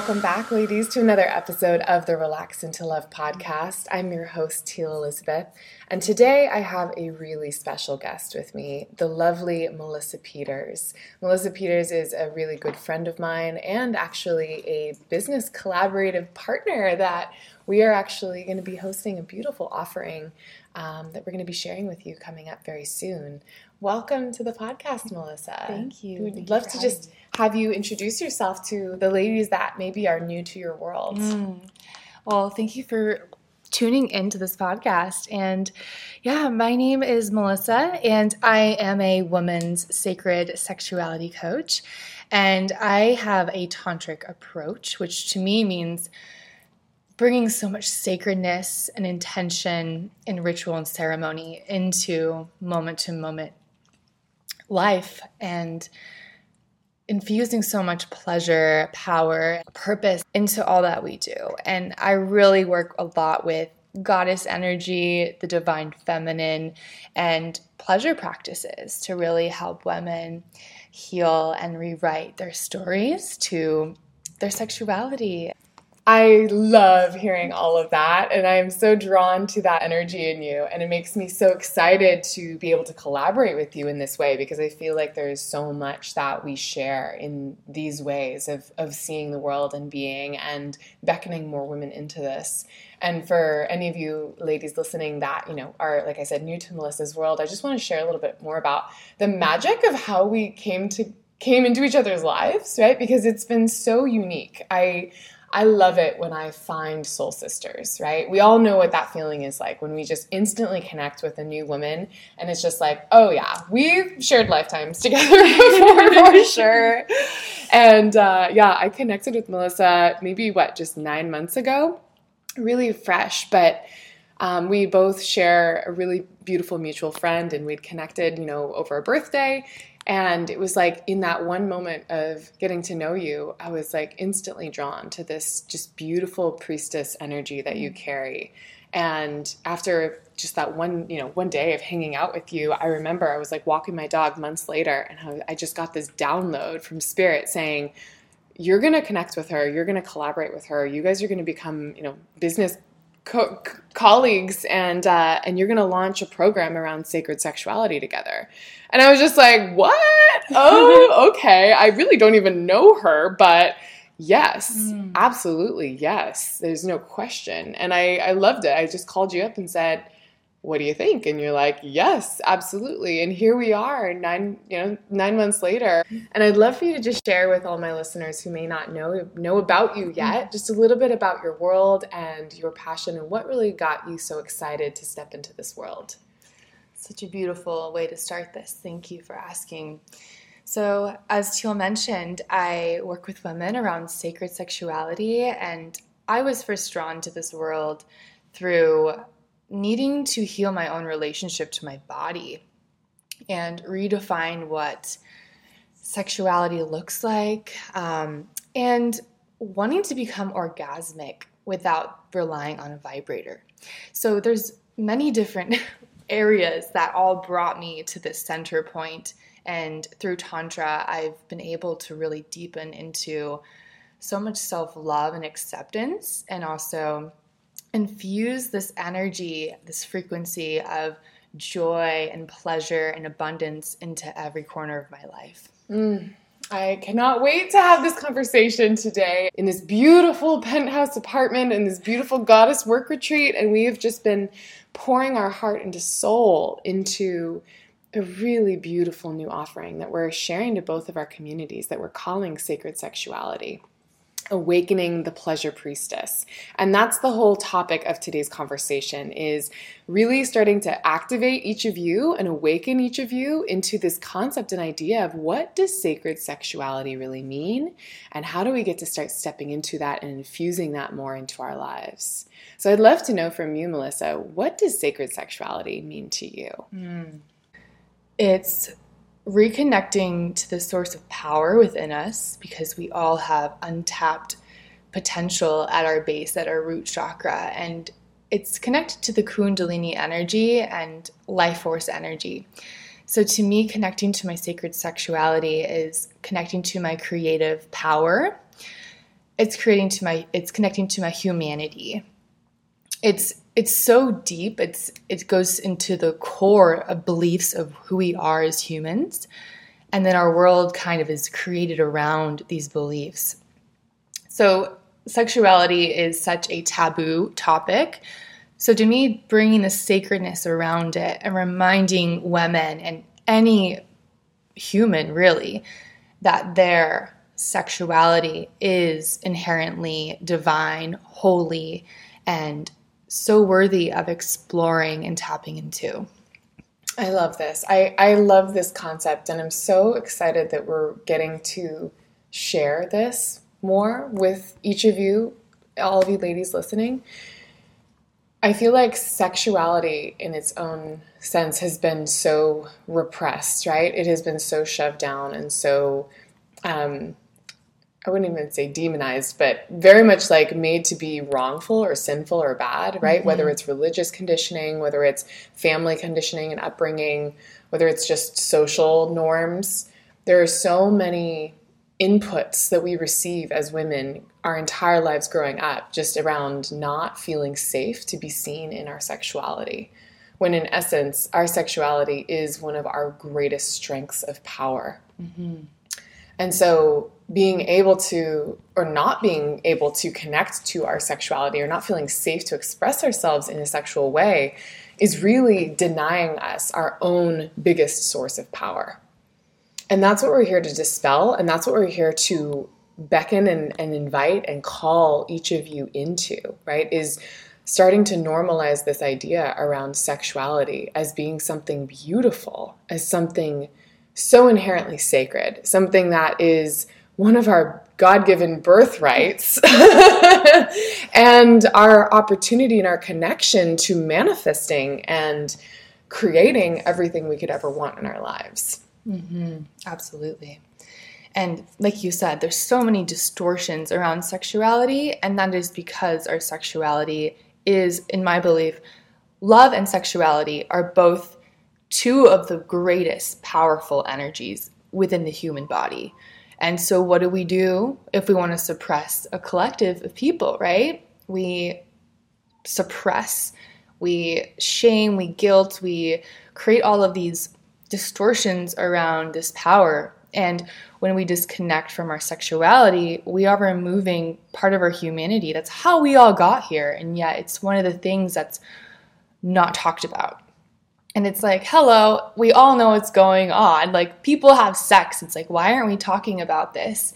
Welcome back, ladies, to another episode of the Relax into Love podcast. I'm your host, Teal Elizabeth, and today I have a really special guest with me, the lovely Melissa Peters. Melissa Peters is a really good friend of mine and actually a business collaborative partner that we are actually going to be hosting a beautiful offering um, that we're going to be sharing with you coming up very soon. Welcome to the podcast, Melissa. Thank you. We'd Thank love you to just have you introduce yourself to the ladies that maybe are new to your world. Mm. Well, thank you for tuning into this podcast. And yeah, my name is Melissa, and I am a woman's sacred sexuality coach. And I have a tantric approach, which to me means bringing so much sacredness and intention and ritual and ceremony into moment to moment life and infusing so much pleasure, power, purpose into all that we do. And I really work a lot with goddess energy, the divine feminine, and pleasure practices to really help women heal and rewrite their stories to their sexuality. I love hearing all of that, and I am so drawn to that energy in you. And it makes me so excited to be able to collaborate with you in this way because I feel like there's so much that we share in these ways of, of seeing the world and being and beckoning more women into this. And for any of you ladies listening that, you know, are, like I said, new to Melissa's world, I just want to share a little bit more about the magic of how we came to came into each other's lives, right? Because it's been so unique. I I love it when I find soul sisters, right? We all know what that feeling is like when we just instantly connect with a new woman and it's just like, oh yeah, we've shared lifetimes together before for sure. And uh, yeah, I connected with Melissa maybe what, just nine months ago? Really fresh, but um, we both share a really beautiful mutual friend and we'd connected, you know, over a birthday and it was like in that one moment of getting to know you, I was like instantly drawn to this just beautiful priestess energy that you mm. carry. And after just that one, you know, one day of hanging out with you, I remember I was like walking my dog months later and I just got this download from spirit saying, you're going to connect with her, you're going to collaborate with her, you guys are going to become, you know, business co- colleagues and uh, and you're going to launch a program around sacred sexuality together. And i was just like what? Oh okay. I really don't even know her but yes mm. absolutely yes. There's no question. And i i loved it. I just called you up and said what do you think? And you're like yes absolutely. And here we are nine you know nine months later. And i'd love for you to just share with all my listeners who may not know know about you mm-hmm. yet just a little bit about your world and your passion and what really got you so excited to step into this world. Such a beautiful way to start this. Thank you for asking. So as teal mentioned i work with women around sacred sexuality and i was first drawn to this world through needing to heal my own relationship to my body and redefine what sexuality looks like um, and wanting to become orgasmic without relying on a vibrator. So there's many different areas that all brought me to this center point and through tantra i've been able to really deepen into so much self-love and acceptance and also infuse this energy, this frequency of joy and pleasure and abundance into every corner of my life. Mm. I cannot wait to have this conversation today in this beautiful penthouse apartment in this beautiful goddess work retreat. And we have just been pouring our heart and soul into a really beautiful new offering that we're sharing to both of our communities that we're calling Sacred Sexuality awakening the pleasure priestess. And that's the whole topic of today's conversation is really starting to activate each of you and awaken each of you into this concept and idea of what does sacred sexuality really mean? And how do we get to start stepping into that and infusing that more into our lives? So i'd love to know from you melissa what does sacred sexuality mean to you? Mm. it's reconnecting to the source of power within us because we all have untapped potential at our base, at our root chakra. And it's connected to the Kundalini energy and life force energy. So, to me, connecting to my sacred sexuality is connecting to my creative power. it's creating to my it's connecting to my humanity. It's it's so deep. It's it goes into the core of beliefs of who we are as humans. And then our world kind of is created around these beliefs. So sexuality is such a taboo topic. So to me, bringing the sacredness around it and reminding women and any human really that their sexuality is inherently divine, holy, and so worthy of exploring and tapping into. I love this. I, I love this concept, and I'm so excited that we're getting to share this more with each of you, all of you ladies listening. I feel like sexuality in its own sense has been so repressed, right? It has been so shoved down and so um, I wouldn't even say demonized, but very much like made to be wrongful or sinful or bad, right? Mm-hmm. Whether it's religious conditioning, whether it's family conditioning and upbringing, whether it's just social norms. There are so many inputs that we receive as women our entire lives growing up just around not feeling safe to be seen in our sexuality. When in essence, our sexuality is one of our greatest strengths of power. Mm-hmm. And so being able to or not being able to connect to our sexuality or not feeling safe to express ourselves in a sexual way is really denying us our own biggest source of power. And that's what we're here to dispel, and that's what we're here to beckon and, and invite and call each of you into, right? Is starting to normalize this idea around sexuality as being something beautiful, as something so inherently sacred, something that is one of our God given birthrights and our opportunity and our connection to manifesting and creating everything we could ever want in our lives. Mm-hmm. Absolutely. And like you said, there's so many distortions around sexuality, and that is because our sexuality is, in my belief, love and sexuality are both two of the greatest powerful energies within the human body. And so, what do we do if we want to suppress a collective of people, right? We suppress, we shame, we guilt, we create all of these distortions around this power. And when we disconnect from our sexuality, we are removing part of our humanity. That's how we all got here. And yet, it's one of the things that's not talked about and it's like hello we all know what's going on. Like people have sex. It's like why aren't we talking about this?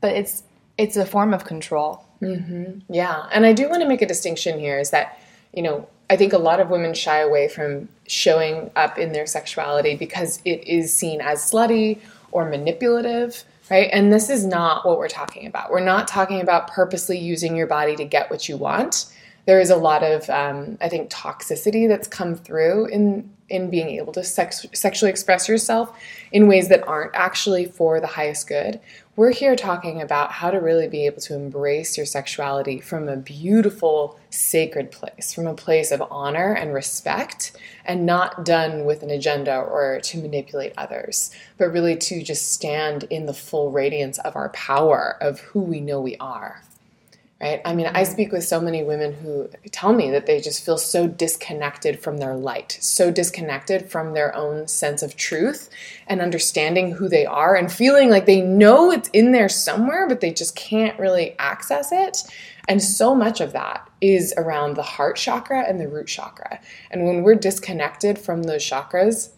But it's it's a form of control. Mm-hmm. yeah. And i do want to make a distinction here is that you know i think a lot of women shy away from showing up in their sexuality because it is seen as slutty or manipulative right? And this is not what we're talking about. We're not talking about purposely using your body to get what you want there is a lot of um, I think toxicity that's come through in in being able to sex, sexually express yourself in ways that aren't actually for the highest good. We're here talking about how to really be able to embrace your sexuality from a beautiful, sacred place, from a place of honor and respect, and not done with an agenda or to manipulate others, but really to just stand in the full radiance of our power of who we know we are right? I mean, I mm-hmm. speak with so many women who tell me that they just feel so disconnected from their light, so disconnected from their own sense of truth and understanding who they are and feeling like they know it's in there somewhere, but they just can't really access it. And so much of that is around the heart chakra and the root chakra. And when we're disconnected from those chakras,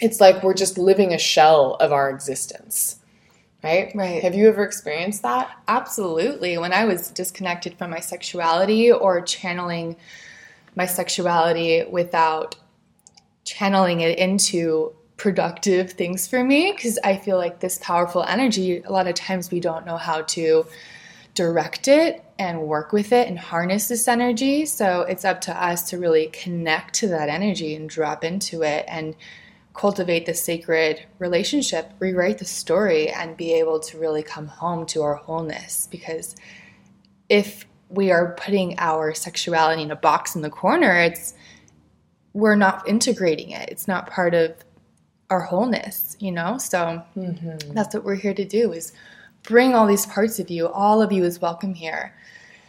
it's like we're just living a shell of our existence right? Right. Have you ever experienced that? Absolutely. When I was disconnected from my sexuality or channeling my sexuality without channeling it into productive things for me, because I feel like this powerful energy, a lot of times we don't know how to direct it and work with it and harness this energy. So it's up to us to really connect to that energy and drop into it and cultivate the sacred relationship, rewrite the story, and be able to really come home to our wholeness. Because if we are putting our sexuality in a box in the corner, it's we're not integrating it. It's not part of our wholeness, you know? So mm-hmm. that's what we're here to do is bring all these parts of you. All of you is welcome here.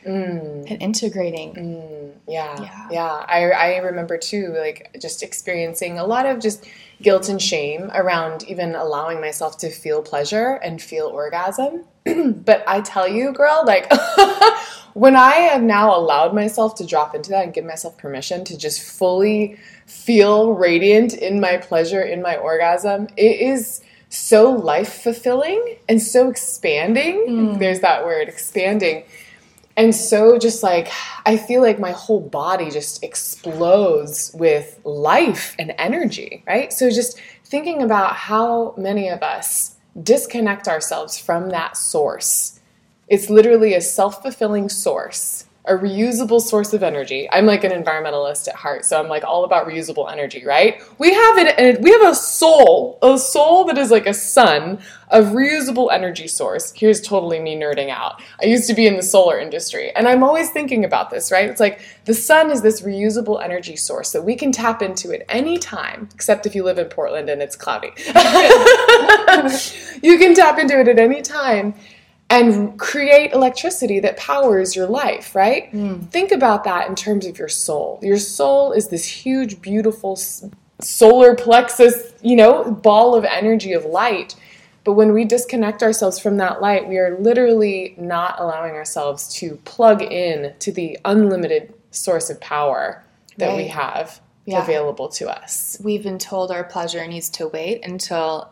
Mm. And integrating. Mm, yeah, Yeah. yeah. I, I remember too, like just experiencing a lot of just guilt and shame around even allowing myself to feel pleasure and feel orgasm. but I tell you, girl, like when I have now allowed myself to drop into that and give myself permission to just fully feel radiant in my pleasure, in my orgasm, it is so life fulfilling and so expanding. There's that word, expanding. And so, just like, I feel like my whole body just explodes with life and energy, right? So, just thinking about how many of us disconnect ourselves from that source. It's literally a self fulfilling source, a reusable source of energy. I'm like an environmentalist at heart, so I'm like all about reusable energy, right? We have it, we have a soul, a soul that is like a sun of reusable energy source. Here's totally me nerding out. I used to be in the solar industry, and I'm always thinking about this, right? It's like the sun is this reusable energy source that we can tap into at any time, except if you live in Portland and it's cloudy. you can tap into it at any time and create electricity that powers your life, right? Hmm. Think about that in terms of your soul. Your soul is this huge, beautiful solar plexus, you know, ball of energy of light. But when we disconnect ourselves from that light, we are literally not allowing ourselves to plug in to the unlimited source of power that we have Yeah. available to us. We've been told our pleasure needs to wait until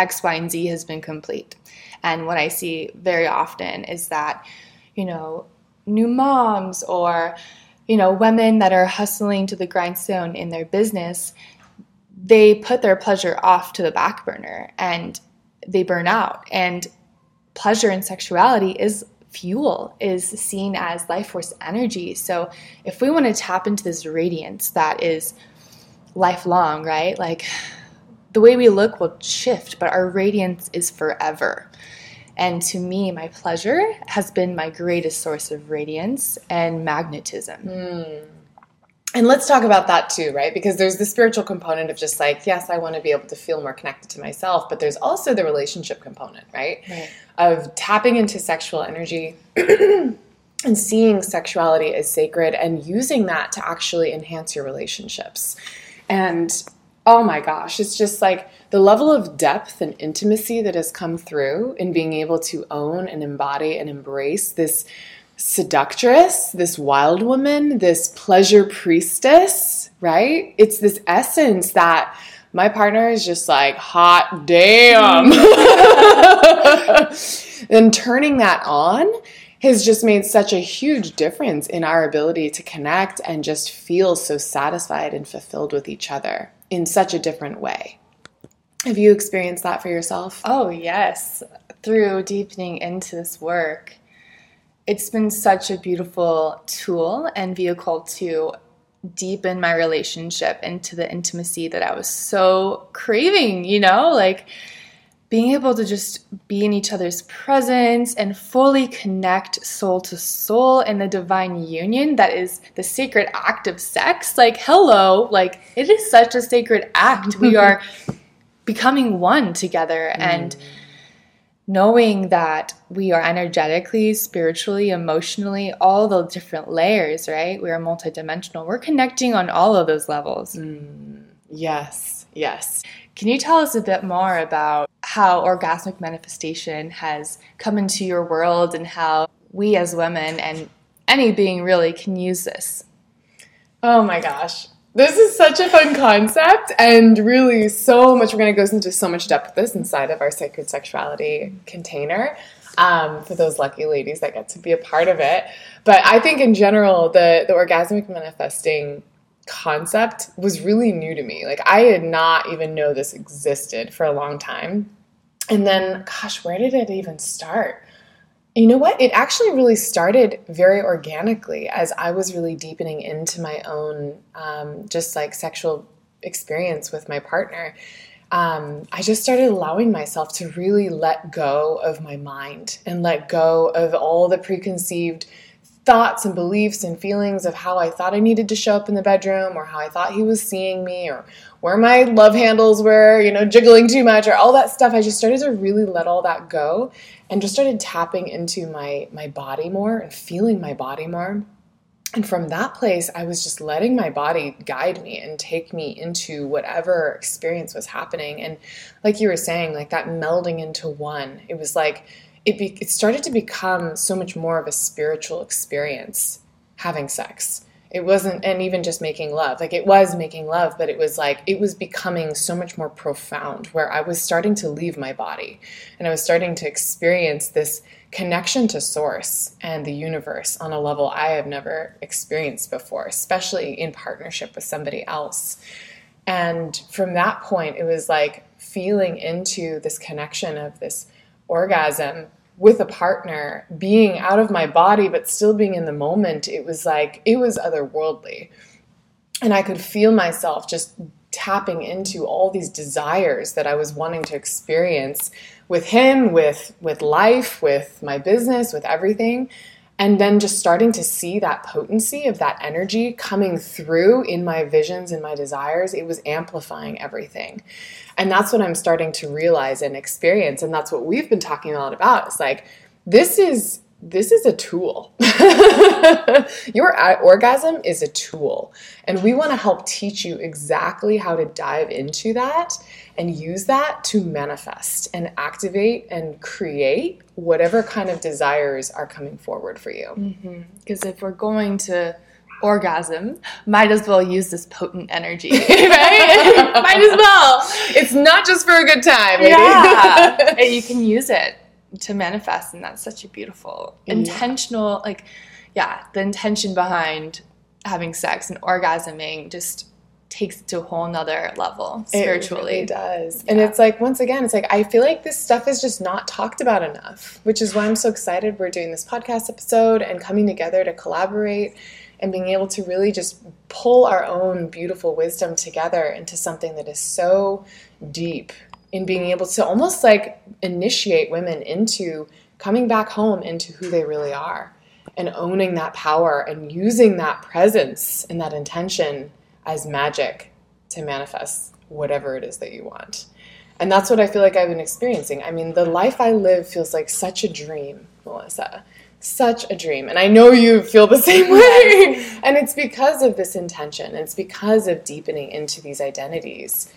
X, Y, and Z has been complete. And what I see very often is that, you know, new moms or, you know, women that are hustling to the grindstone in their business, they put their pleasure off to the back burner and they burn out. And pleasure and sexuality is fuel, is seen as life force energy. So if we want to tap into this radiance that is lifelong, right? Like the way we look will shift, but our radiance is forever. And to me, my pleasure has been my greatest source of radiance and magnetism. Hmm. And let's talk about that too, right? Because there's the spiritual component of just like, yes, I want to be able to feel more connected to myself, but there's also the relationship component, right? Right. Of tapping into sexual energy and seeing sexuality as sacred and using that to actually enhance your relationships. And oh my gosh, it's just like the level of depth and intimacy that has come through in being able to own and embody and embrace this seductress, this wild woman, this pleasure priestess, right? It's this essence that my partner is just like, hot damn. and turning that on has just made such a huge difference in our ability to connect and just feel so satisfied and fulfilled with each other in such a different way. Have you experienced that for yourself? Oh, yes. Through deepening into this work, it's been such a beautiful tool and vehicle to deepen my relationship into the intimacy that I was so craving, you know? Like being able to just be in each other's presence and fully connect soul to soul in the divine union that is the sacred act of sex. Like, hello, like it is such a sacred act. we are becoming one together mm. and knowing that we are energetically, spiritually, emotionally, all the different layers, right? We are multidimensional. We're connecting on all of those levels. Mm. Yes, yes. Can you tell us a bit more about how orgasmic manifestation has come into your world and how we as women and any being really can use this? Oh my gosh. This is such a fun concept and really so much. We're going to go into so much depth with this inside of our sacred sexuality container um, for those lucky ladies that get to be a part of it. But I think in general, the, the orgasmic manifesting concept was really new to me. Like I did not even know this existed for a long time. And then, gosh, where did it even start? You know what? It actually really started very organically as I was really deepening into my own um, just like sexual experience with my partner. Um, I just started allowing myself to really let go of my mind and let go of all the preconceived thoughts and beliefs and feelings of how I thought I needed to show up in the bedroom or how I thought he was seeing me or where my love handles were, you know, jiggling too much or all that stuff. I just started to really let all that go and just started tapping into my my body more and feeling my body more. And from that place, I was just letting my body guide me and take me into whatever experience was happening. And like you were saying, like that melding into one, it was like it, be, it started to become so much more of a spiritual experience having sex. It wasn't, and even just making love. Like it was making love, but it was like, it was becoming so much more profound where I was starting to leave my body and I was starting to experience this connection to source and the universe on a level I have never experienced before, especially in partnership with somebody else. And from that point, it was like feeling into this connection of this orgasm with a partner, being out of my body, but still being in the moment, it was like, it was otherworldly. And I could feel myself just tapping into all these desires that I was wanting to experience with him, with, with life, with my business, with everything. And then just starting to see that potency of that energy coming through in my visions and my desires, it was amplifying everything. And that's what I'm starting to realize and experience. And that's what we've been talking a lot about. It's like, this is this is a tool. Your orgasm is a tool. And we want to help teach you exactly how to dive into that and use that to manifest and activate and create whatever kind of desires are coming forward for you. Because mm-hmm. if we're going to orgasm, might as well use this potent energy, right? might as well. It's not just for a good time. Yeah, you can use it to manifest, and that's such a beautiful, yeah. intentional, like, yeah, the intention behind having sex and orgasming just takes it to a whole nother level spiritually. It really does. Yeah. And it's like once again, it's like I feel like this stuff is just not talked about enough, which is why I'm so excited we're doing this podcast episode and coming together to collaborate and being able to really just pull our own beautiful wisdom together into something that is so deep in being able to almost like initiate women into coming back home into who they really are and owning that power and using that presence and that intention as magic to manifest whatever it is that you want. And that's what I feel like I've been experiencing. I mean, the life I live feels like such a dream, Melissa such a dream. And I know you feel the same way. and it's because of this intention. It's because of deepening into these identities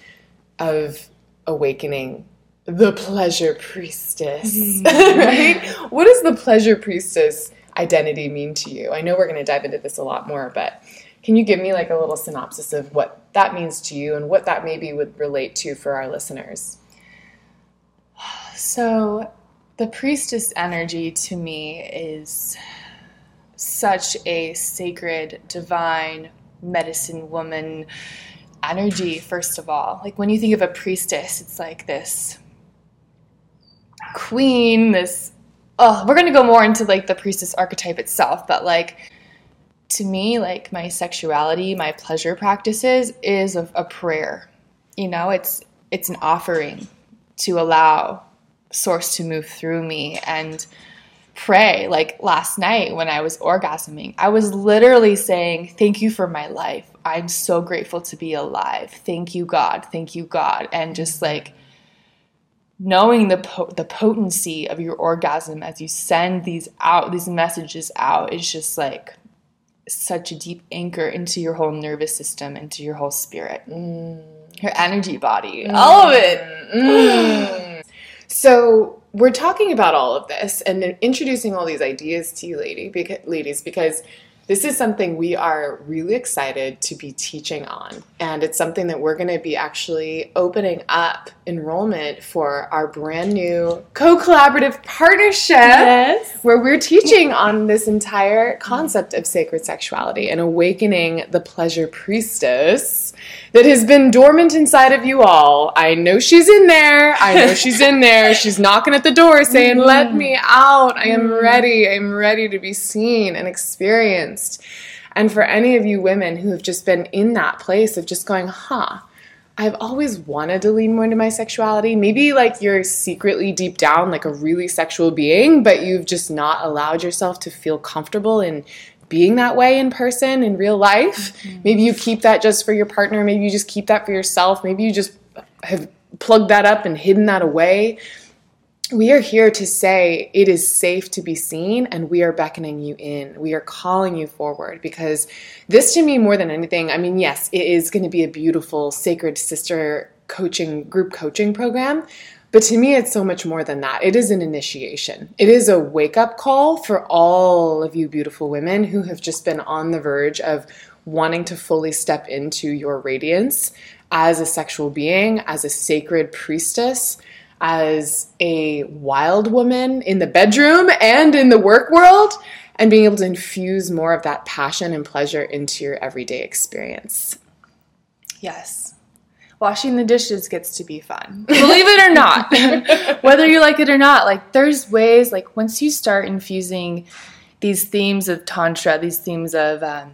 of awakening the pleasure priestess. Mm-hmm. right? What does the pleasure priestess identity mean to you? I know we're going to dive into this a lot more, but can you give me like a little synopsis of what that means to you and what that maybe would relate to for our listeners? So, the priestess energy to me is such a sacred, divine medicine woman energy, first of all. Like when you think of a priestess, it's like this queen, this oh, we're gonna go more into like the priestess archetype itself, but like to me, like my sexuality, my pleasure practices is a, a prayer. You know, it's it's an offering to allow source to move through me and pray. Like last night when I was orgasming, I was literally saying, Thank you for my life. I'm so grateful to be alive. Thank you, God. Thank you, God. And just like knowing the po- the potency of your orgasm as you send these out, these messages out, is just like such a deep anchor into your whole nervous system, into your whole spirit, mm. your energy body, mm. all of it. Mm. So we're talking about all of this and introducing all these ideas to you, lady, beca- ladies, because this is something we are really excited to be teaching on. And it's something that we're going to be actually opening up enrollment for our brand new co collaborative partnership yes. where we're teaching on this entire concept of sacred sexuality and awakening the pleasure priestess that has been dormant inside of you all. I know she's in there. I know she's in there. She's knocking at the door saying, mm-hmm. Let me out. I am ready. I am ready to be seen and experienced. And for any of you women who have just been in that place of just going, huh, I've always wanted to lean more into my sexuality. Maybe like you're secretly deep down like a really sexual being, but you've just not allowed yourself to feel comfortable in being that way in person in real life. Mm-hmm. Maybe you keep that just for your partner, maybe you just keep that for yourself, maybe you just have plugged that up and hidden that away we are here to say it is safe to be seen and we are beckoning you in. We are calling you forward because this, to me, more than anything, I mean, yes, it is going to be a beautiful, sacred sister coaching, group coaching program. But to me, it's so much more than that. It is an initiation. It is a wake up call for all of you beautiful women who have just been on the verge of wanting to fully step into your radiance as a sexual being, as a sacred priestess as a wild woman in the bedroom and in the work world, and being able to infuse more of that passion and pleasure into your everyday experience. Yes. Washing the dishes gets to be fun. Believe it or not. Whether you like it or not, like there's ways, like once you start infusing these themes of Tantra, these themes of um,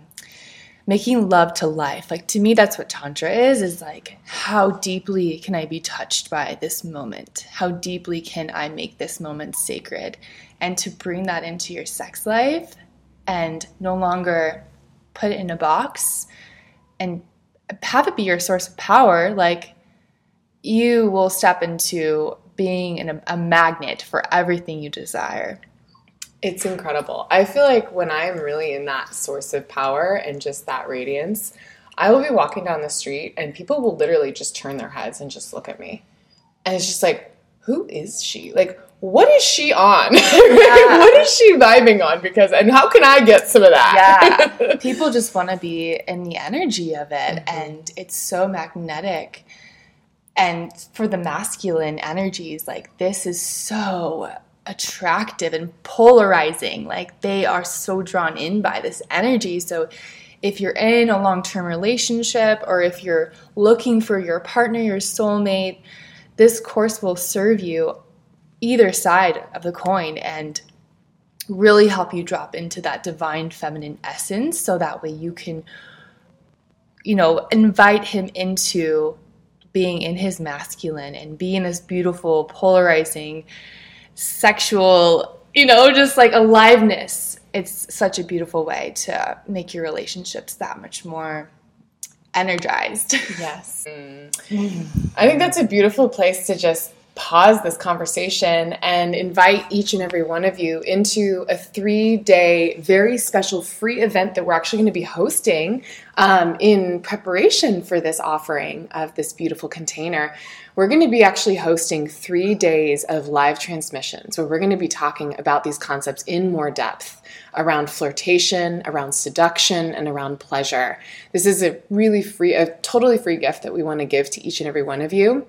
making love to life. Like to me that's what tantra is is like how deeply can I be touched by this moment? How deeply can I make this moment sacred? And to bring that into your sex life and no longer put it in a box and have it be your source of power, like you will step into being a, a magnet for everything you desire. It's incredible. I feel like when I'm really in that source of power and just that radiance, I will be walking down the street and people will literally just turn their heads and just look at me. And it's just like, who is she? Like, what is she on? Yeah. what is she vibing on? Because, and how can I get some of that? Yeah. people just want to be in the energy of it. Mm-hmm. And it's so magnetic. And for the masculine energies, like, this is so attractive and polarizing. Like they are so drawn in by this energy. So if you're in a long term relationship or if you're looking for your partner, your soulmate, this course will serve you either side of the coin and really help you drop into that divine feminine essence so that way you can you know invite him into being in his masculine and being this beautiful polarizing sexual, you know, just like aliveness. It's such a beautiful way to make your relationships that much more energized. Yes. Mm. I think that's a beautiful place to just pause this conversation and invite each and every one of you into a three day, very special free event that we're actually going to be hosting um, in preparation for this offering of this beautiful container. We're going to be actually hosting three days of live transmissions where we're going to be talking about these concepts in more depth around flirtation, around seduction, and around pleasure. This is a really free, a totally free gift that we want to give to each and every one of you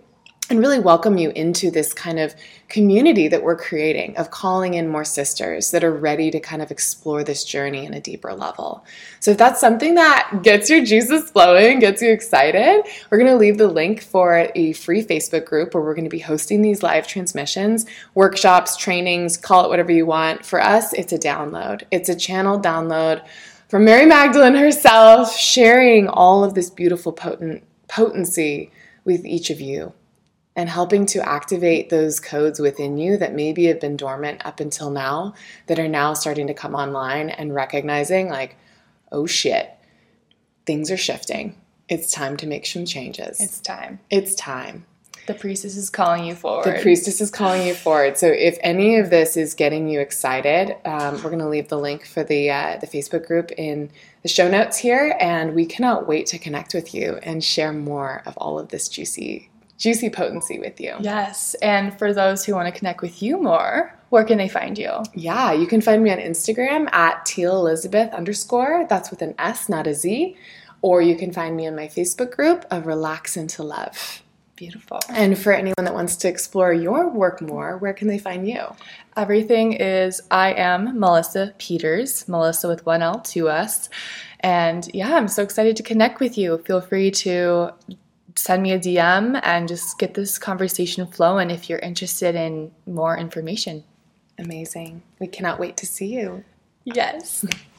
and really welcome you into this kind of community that we're creating of calling in more sisters that are ready to kind of explore this journey in a deeper level. So if that's something that gets your juices flowing, gets you excited, we're going to leave the link for a free Facebook group where we're going to be hosting these live transmissions, workshops, trainings, call it whatever you want. For us, it's a download. It's a channel download from Mary Magdalene herself sharing all of this beautiful potent potency with each of you and helping to activate those codes within you that maybe have been dormant up until now that are now starting to come online and recognizing, like, oh shit, things are shifting. It's time to make some changes. It's time. It's time. The priestess is calling you forward. The priestess is calling you forward. So if any of this is getting you excited, um, we're going to leave the link for the uh, the Facebook group in the show notes here, and we cannot wait to connect with you and share more of all of this juicy juicy potency with you. Yes. And for those who want to connect with you more, where can they find you? Yeah, you can find me on Instagram at Teal Elizabeth underscore. That's with an S, not a Z. Or you can find me on my Facebook group of Relax into Love. Beautiful. And for anyone that wants to explore your work more, where can they find you? Everything is I am Melissa Peters, Melissa with one L, two S. And yeah, I'm so excited to connect with you. Feel free to send me a DM and just get this conversation flowing if you're interested in more information. Amazing. We cannot wait to see you. Yes.